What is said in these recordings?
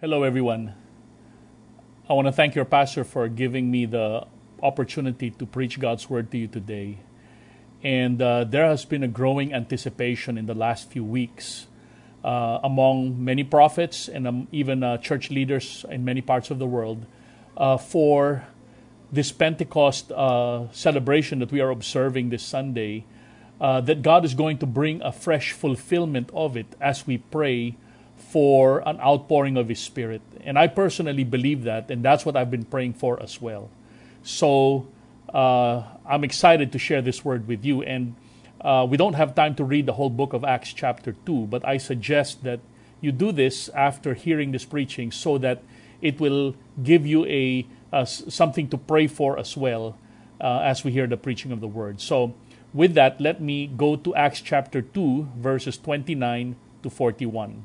Hello, everyone. I want to thank your pastor for giving me the opportunity to preach God's word to you today. And uh, there has been a growing anticipation in the last few weeks uh, among many prophets and um, even uh, church leaders in many parts of the world uh, for this Pentecost uh, celebration that we are observing this Sunday. Uh, that God is going to bring a fresh fulfillment of it as we pray for an outpouring of His Spirit. And I personally believe that, and that's what I've been praying for as well. So uh, I'm excited to share this word with you. And uh, we don't have time to read the whole book of Acts, chapter 2, but I suggest that you do this after hearing this preaching so that it will give you a something to pray for as well uh, as we hear the preaching of the word. So, with that, let me go to Acts chapter 2, verses 29 to 41.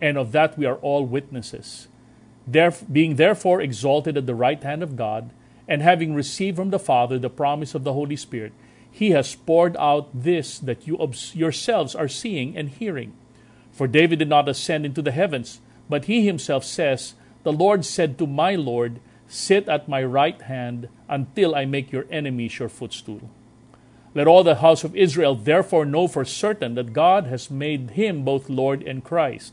and of that we are all witnesses. Theref- being therefore exalted at the right hand of God, and having received from the Father the promise of the Holy Spirit, he has poured out this that you obs- yourselves are seeing and hearing. For David did not ascend into the heavens, but he himself says, The Lord said to my Lord, Sit at my right hand until I make your enemies your footstool. Let all the house of Israel therefore know for certain that God has made him both Lord and Christ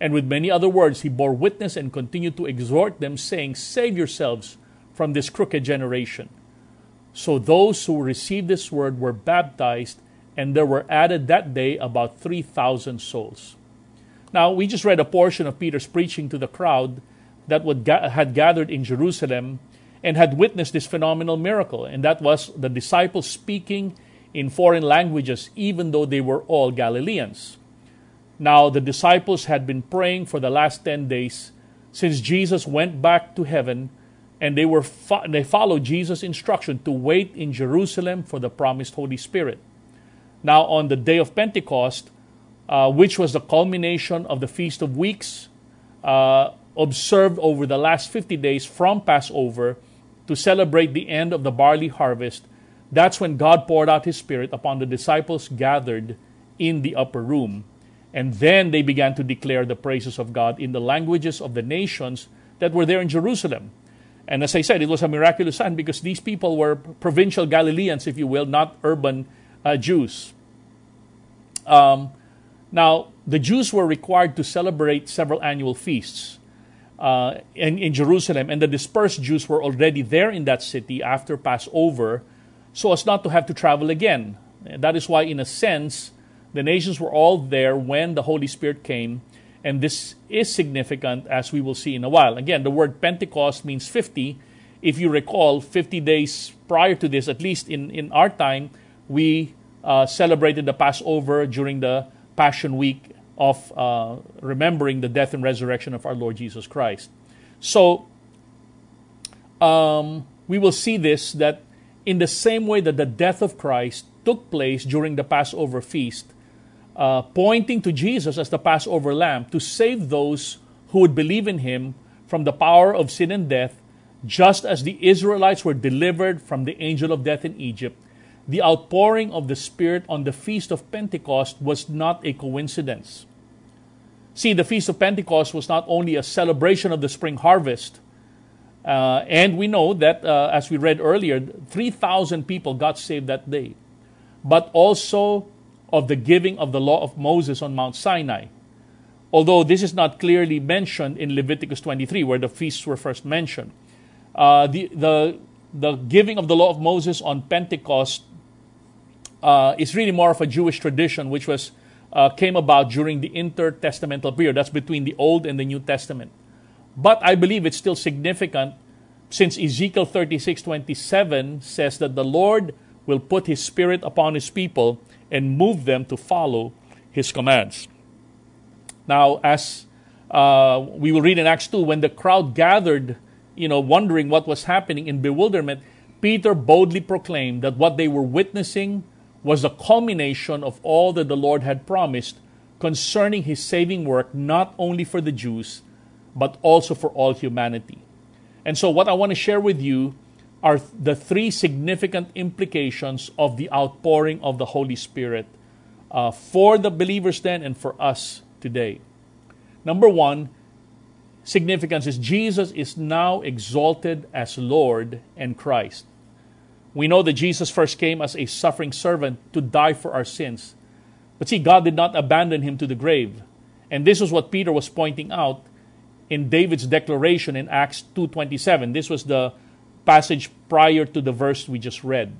And with many other words, he bore witness and continued to exhort them, saying, Save yourselves from this crooked generation. So those who received this word were baptized, and there were added that day about 3,000 souls. Now, we just read a portion of Peter's preaching to the crowd that had gathered in Jerusalem and had witnessed this phenomenal miracle, and that was the disciples speaking in foreign languages, even though they were all Galileans. Now, the disciples had been praying for the last 10 days since Jesus went back to heaven, and they, were fo- they followed Jesus' instruction to wait in Jerusalem for the promised Holy Spirit. Now, on the day of Pentecost, uh, which was the culmination of the Feast of Weeks, uh, observed over the last 50 days from Passover to celebrate the end of the barley harvest, that's when God poured out His Spirit upon the disciples gathered in the upper room. And then they began to declare the praises of God in the languages of the nations that were there in Jerusalem. And as I said, it was a miraculous sign because these people were provincial Galileans, if you will, not urban uh, Jews. Um, now, the Jews were required to celebrate several annual feasts uh, in, in Jerusalem, and the dispersed Jews were already there in that city after Passover, so as not to have to travel again. That is why, in a sense, the nations were all there when the Holy Spirit came, and this is significant as we will see in a while. Again, the word Pentecost means 50. If you recall, 50 days prior to this, at least in, in our time, we uh, celebrated the Passover during the Passion Week of uh, remembering the death and resurrection of our Lord Jesus Christ. So, um, we will see this that in the same way that the death of Christ took place during the Passover feast, uh, pointing to Jesus as the Passover lamb to save those who would believe in him from the power of sin and death, just as the Israelites were delivered from the angel of death in Egypt. The outpouring of the Spirit on the feast of Pentecost was not a coincidence. See, the feast of Pentecost was not only a celebration of the spring harvest, uh, and we know that, uh, as we read earlier, 3,000 people got saved that day, but also of the giving of the law of Moses on Mount Sinai. Although this is not clearly mentioned in Leviticus 23, where the feasts were first mentioned. Uh, the, the, the giving of the law of Moses on Pentecost uh, is really more of a Jewish tradition, which was uh, came about during the intertestamental period. That's between the Old and the New Testament. But I believe it's still significant since Ezekiel 36 27 says that the Lord will put his spirit upon his people and move them to follow his commands. Now, as uh, we will read in Acts 2, when the crowd gathered, you know, wondering what was happening in bewilderment, Peter boldly proclaimed that what they were witnessing was the culmination of all that the Lord had promised concerning his saving work, not only for the Jews, but also for all humanity. And so, what I want to share with you are the three significant implications of the outpouring of the Holy Spirit uh, for the believers then and for us today. Number one, significance is Jesus is now exalted as Lord and Christ. We know that Jesus first came as a suffering servant to die for our sins. But see, God did not abandon him to the grave. And this is what Peter was pointing out in David's declaration in Acts 2:27. This was the passage prior to the verse we just read.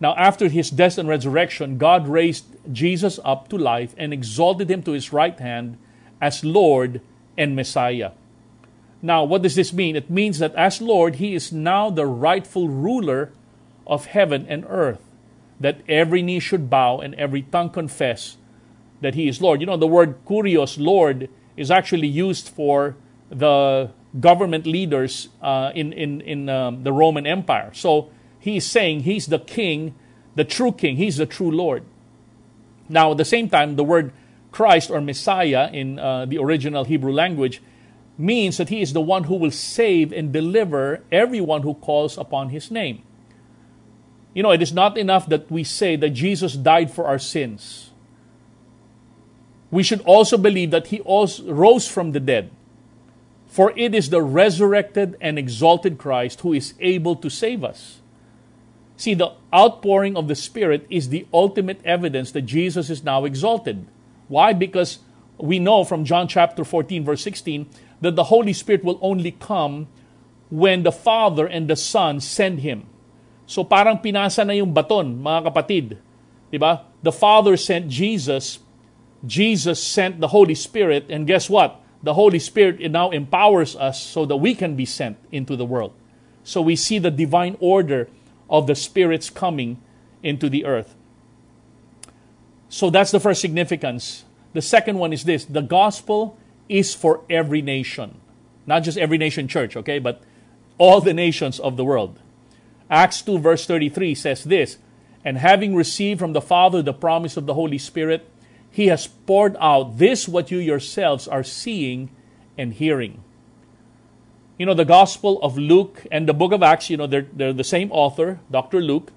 Now, after his death and resurrection, God raised Jesus up to life and exalted him to his right hand as Lord and Messiah. Now, what does this mean? It means that as Lord, he is now the rightful ruler of heaven and earth, that every knee should bow and every tongue confess that he is Lord. You know, the word kurios, Lord, is actually used for the government leaders uh, in, in, in um, the Roman Empire. So he's saying he's the king, the true king, he's the true Lord. Now, at the same time, the word Christ or Messiah in uh, the original Hebrew language means that he is the one who will save and deliver everyone who calls upon his name. You know, it is not enough that we say that Jesus died for our sins. We should also believe that he also rose from the dead for it is the resurrected and exalted Christ who is able to save us. See, the outpouring of the Spirit is the ultimate evidence that Jesus is now exalted. Why? Because we know from John chapter 14, verse 16, that the Holy Spirit will only come when the Father and the Son send Him. So parang pinasa na yung baton, mga kapatid. Diba? The Father sent Jesus, Jesus sent the Holy Spirit, and guess what? The Holy Spirit now empowers us so that we can be sent into the world. So we see the divine order of the Spirit's coming into the earth. So that's the first significance. The second one is this the gospel is for every nation, not just every nation church, okay, but all the nations of the world. Acts 2, verse 33 says this And having received from the Father the promise of the Holy Spirit, he has poured out this, what you yourselves are seeing and hearing. You know, the Gospel of Luke and the book of Acts, you know, they're, they're the same author, Dr. Luke,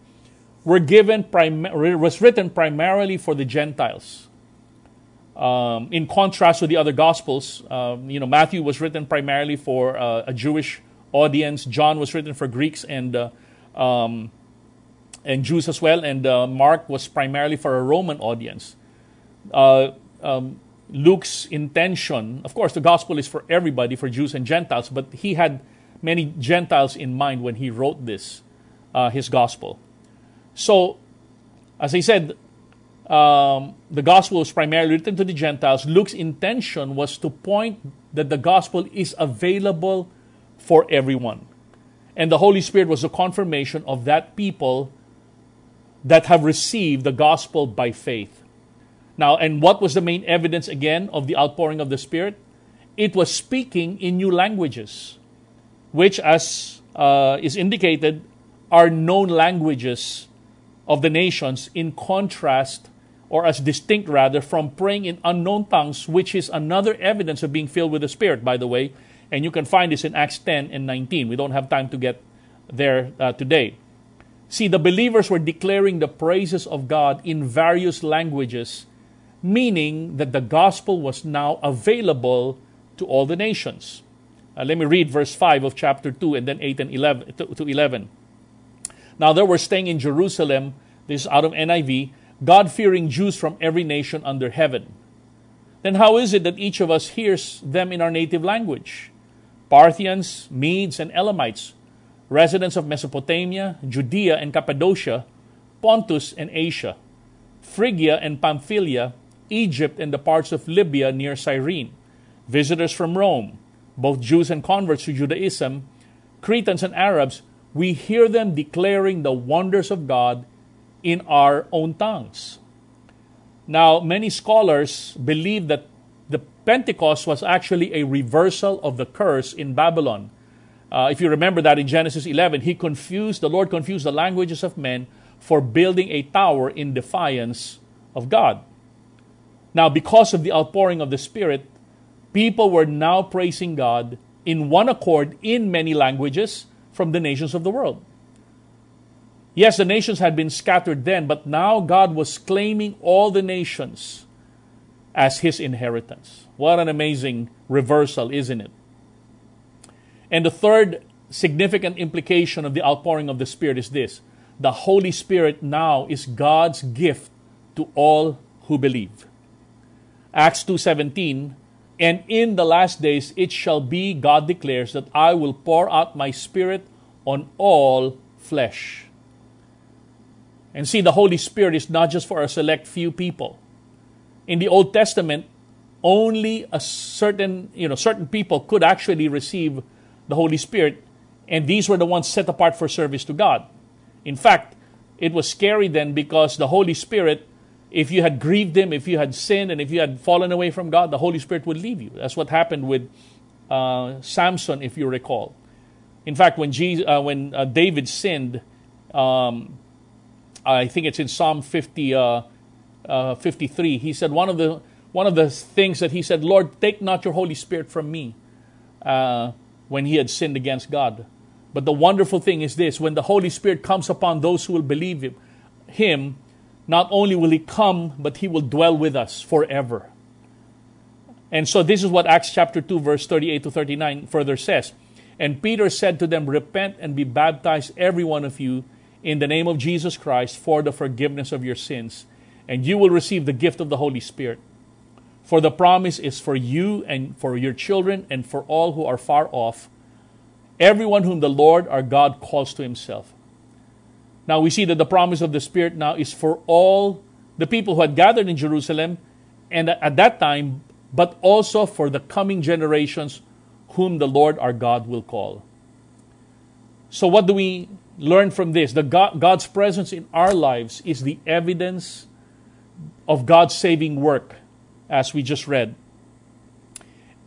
were given, prim- was written primarily for the Gentiles. Um, in contrast to the other Gospels, um, you know, Matthew was written primarily for uh, a Jewish audience. John was written for Greeks and uh, um, and Jews as well, and uh, Mark was primarily for a Roman audience uh, um, Luke's intention, of course, the gospel is for everybody, for Jews and Gentiles, but he had many Gentiles in mind when he wrote this, uh, his gospel. So, as I said, um, the gospel was primarily written to the Gentiles. Luke's intention was to point that the gospel is available for everyone. And the Holy Spirit was a confirmation of that people that have received the gospel by faith. Now, and what was the main evidence again of the outpouring of the Spirit? It was speaking in new languages, which, as uh, is indicated, are known languages of the nations in contrast, or as distinct rather, from praying in unknown tongues, which is another evidence of being filled with the Spirit, by the way. And you can find this in Acts 10 and 19. We don't have time to get there uh, today. See, the believers were declaring the praises of God in various languages meaning that the gospel was now available to all the nations. Uh, let me read verse 5 of chapter 2 and then 8 and 11 to, to 11. Now there were staying in Jerusalem, this is out of NIV, God fearing Jews from every nation under heaven. Then how is it that each of us hears them in our native language? Parthians, Medes, and Elamites, residents of Mesopotamia, Judea and Cappadocia, Pontus and Asia, Phrygia and Pamphylia, Egypt and the parts of Libya near Cyrene, visitors from Rome, both Jews and converts to Judaism, Cretans and Arabs, we hear them declaring the wonders of God in our own tongues. Now, many scholars believe that the Pentecost was actually a reversal of the curse in Babylon. Uh, if you remember that in Genesis 11, he confused, the Lord confused the languages of men for building a tower in defiance of God. Now, because of the outpouring of the Spirit, people were now praising God in one accord in many languages from the nations of the world. Yes, the nations had been scattered then, but now God was claiming all the nations as his inheritance. What an amazing reversal, isn't it? And the third significant implication of the outpouring of the Spirit is this the Holy Spirit now is God's gift to all who believe. Acts 2:17 and in the last days it shall be God declares that I will pour out my spirit on all flesh. And see the Holy Spirit is not just for a select few people. In the Old Testament only a certain, you know, certain people could actually receive the Holy Spirit and these were the ones set apart for service to God. In fact, it was scary then because the Holy Spirit, if you had grieved Him, if you had sinned, and if you had fallen away from God, the Holy Spirit would leave you. That's what happened with uh, Samson, if you recall. In fact, when, Jesus, uh, when uh, David sinned, um, I think it's in Psalm 50, uh, uh, 53, he said, one of, the, one of the things that he said, Lord, take not your Holy Spirit from me, uh, when he had sinned against God. But the wonderful thing is this when the Holy Spirit comes upon those who will believe him, him, not only will he come, but he will dwell with us forever. And so this is what Acts chapter 2, verse 38 to 39 further says. And Peter said to them, Repent and be baptized, every one of you, in the name of Jesus Christ for the forgiveness of your sins, and you will receive the gift of the Holy Spirit. For the promise is for you and for your children and for all who are far off everyone whom the Lord our God calls to himself. Now we see that the promise of the Spirit now is for all the people who had gathered in Jerusalem and at that time, but also for the coming generations whom the Lord our God will call. So, what do we learn from this? The God, God's presence in our lives is the evidence of God's saving work, as we just read.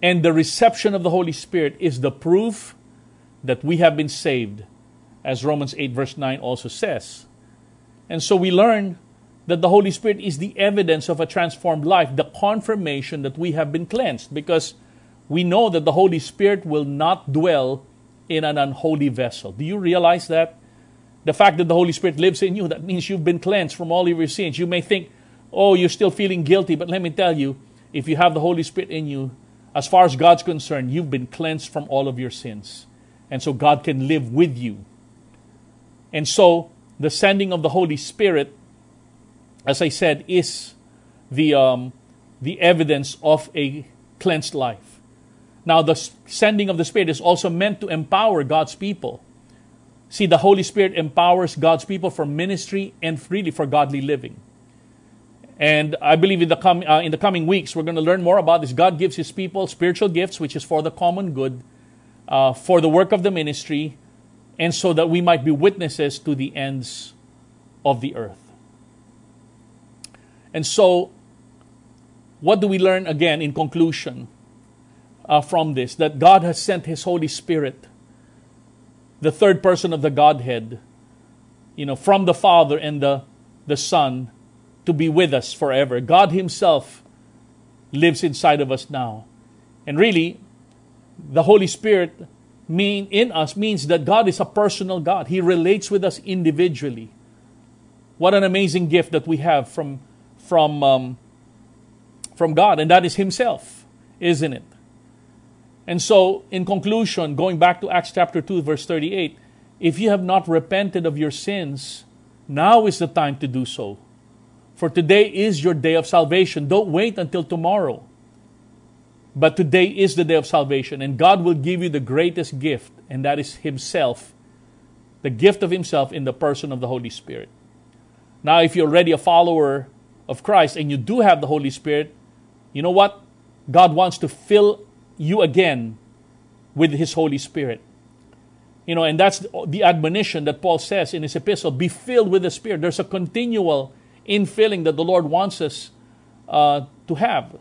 And the reception of the Holy Spirit is the proof that we have been saved, as Romans 8, verse 9 also says. And so we learn that the Holy Spirit is the evidence of a transformed life, the confirmation that we have been cleansed, because we know that the Holy Spirit will not dwell in an unholy vessel. Do you realize that? The fact that the Holy Spirit lives in you, that means you've been cleansed from all of your sins. You may think, oh, you're still feeling guilty, but let me tell you, if you have the Holy Spirit in you, as far as God's concerned, you've been cleansed from all of your sins. And so God can live with you. And so the sending of the Holy Spirit, as I said, is the, um, the evidence of a cleansed life. Now, the sending of the Spirit is also meant to empower God's people. See, the Holy Spirit empowers God's people for ministry and really for godly living. And I believe in the, com- uh, in the coming weeks, we're going to learn more about this. God gives His people spiritual gifts, which is for the common good uh, for the work of the ministry, and so that we might be witnesses to the ends of the earth. And so, what do we learn again in conclusion uh, from this? That God has sent His Holy Spirit, the third person of the Godhead, you know, from the Father and the, the Son to be with us forever. God Himself lives inside of us now. And really, the Holy Spirit mean in us means that God is a personal God. He relates with us individually. What an amazing gift that we have from from um, from God, and that is Himself, isn't it? And so, in conclusion, going back to Acts chapter two, verse thirty-eight, if you have not repented of your sins, now is the time to do so. For today is your day of salvation. Don't wait until tomorrow. But today is the day of salvation, and God will give you the greatest gift, and that is Himself, the gift of Himself in the person of the Holy Spirit. Now, if you're already a follower of Christ and you do have the Holy Spirit, you know what? God wants to fill you again with His Holy Spirit. You know, and that's the admonition that Paul says in his epistle be filled with the Spirit. There's a continual infilling that the Lord wants us uh, to have.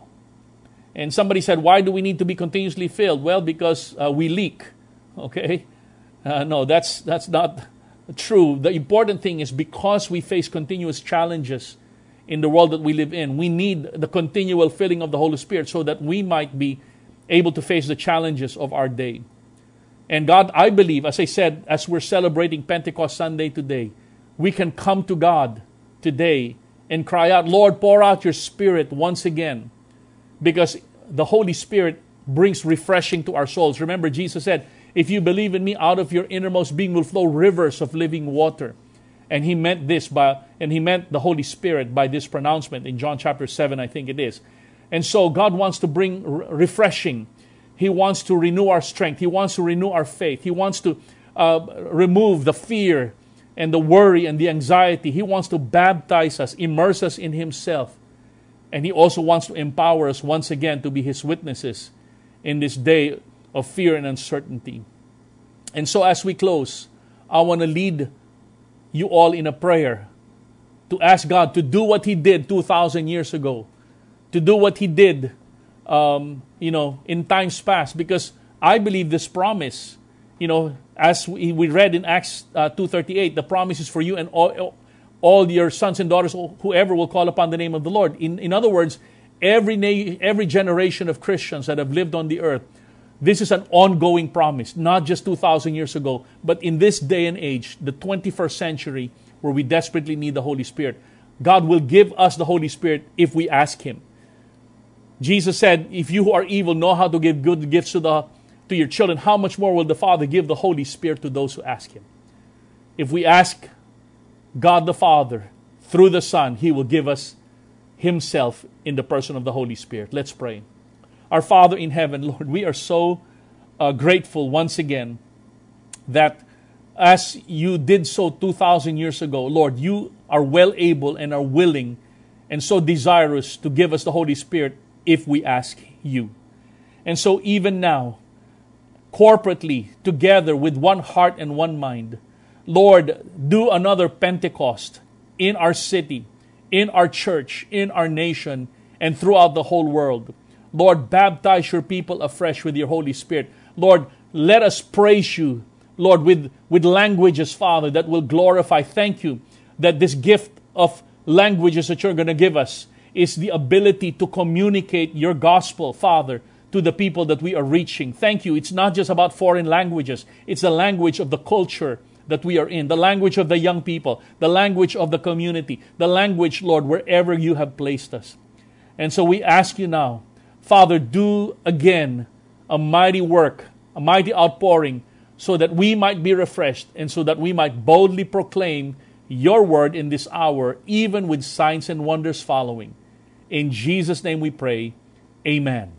And somebody said, Why do we need to be continuously filled? Well, because uh, we leak. Okay? Uh, no, that's, that's not true. The important thing is because we face continuous challenges in the world that we live in, we need the continual filling of the Holy Spirit so that we might be able to face the challenges of our day. And God, I believe, as I said, as we're celebrating Pentecost Sunday today, we can come to God today and cry out, Lord, pour out your Spirit once again. Because the Holy Spirit brings refreshing to our souls. Remember, Jesus said, If you believe in me, out of your innermost being will flow rivers of living water. And he meant this by, and he meant the Holy Spirit by this pronouncement in John chapter 7, I think it is. And so God wants to bring refreshing. He wants to renew our strength. He wants to renew our faith. He wants to uh, remove the fear and the worry and the anxiety. He wants to baptize us, immerse us in Himself. And He also wants to empower us once again to be His witnesses in this day of fear and uncertainty. And so, as we close, I want to lead you all in a prayer to ask God to do what He did 2,000 years ago, to do what He did, um, you know, in times past, because I believe this promise, you know, as we, read in Acts uh, 2.38, the promise is for you and all, all your sons and daughters, whoever will call upon the name of the Lord. In, in other words, every, na- every generation of Christians that have lived on the earth, this is an ongoing promise, not just 2,000 years ago, but in this day and age, the 21st century, where we desperately need the Holy Spirit. God will give us the Holy Spirit if we ask Him. Jesus said, If you who are evil know how to give good gifts to, the, to your children, how much more will the Father give the Holy Spirit to those who ask Him? If we ask God the Father through the Son, He will give us Himself in the person of the Holy Spirit. Let's pray. Our Father in heaven, Lord, we are so uh, grateful once again that as you did so 2,000 years ago, Lord, you are well able and are willing and so desirous to give us the Holy Spirit if we ask you. And so, even now, corporately, together with one heart and one mind, Lord, do another Pentecost in our city, in our church, in our nation, and throughout the whole world. Lord, baptize your people afresh with your Holy Spirit. Lord, let us praise you, Lord, with, with languages, Father, that will glorify. Thank you that this gift of languages that you're going to give us is the ability to communicate your gospel, Father, to the people that we are reaching. Thank you. It's not just about foreign languages, it's the language of the culture that we are in, the language of the young people, the language of the community, the language, Lord, wherever you have placed us. And so we ask you now Father, do again a mighty work, a mighty outpouring, so that we might be refreshed and so that we might boldly proclaim your word in this hour, even with signs and wonders following. In Jesus' name we pray. Amen.